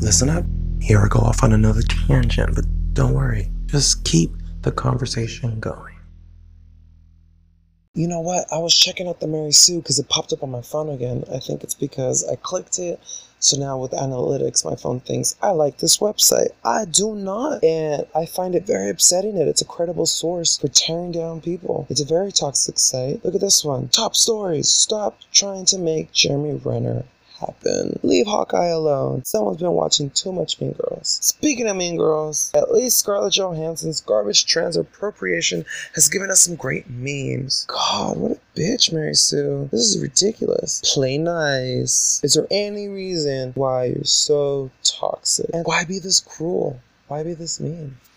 listen up. Here I go off on another tangent, but don't worry. Just keep the conversation going. You know what? I was checking out the Mary Sue because it popped up on my phone again. I think it's because I clicked it. So now with analytics, my phone thinks I like this website. I do not. And I find it very upsetting that it's a credible source for tearing down people. It's a very toxic site. Look at this one. Top stories. Stop trying to make Jeremy Renner happen. Leave Hawkeye alone. Someone's been watching too much Mean Girls. Speaking of Mean Girls, at least Scarlett Johansson's garbage trans appropriation has given us some great memes. God, what a bitch, Mary Sue. This is ridiculous. Play nice. Is there any reason why you're so toxic? And why be this cruel? Why be this mean?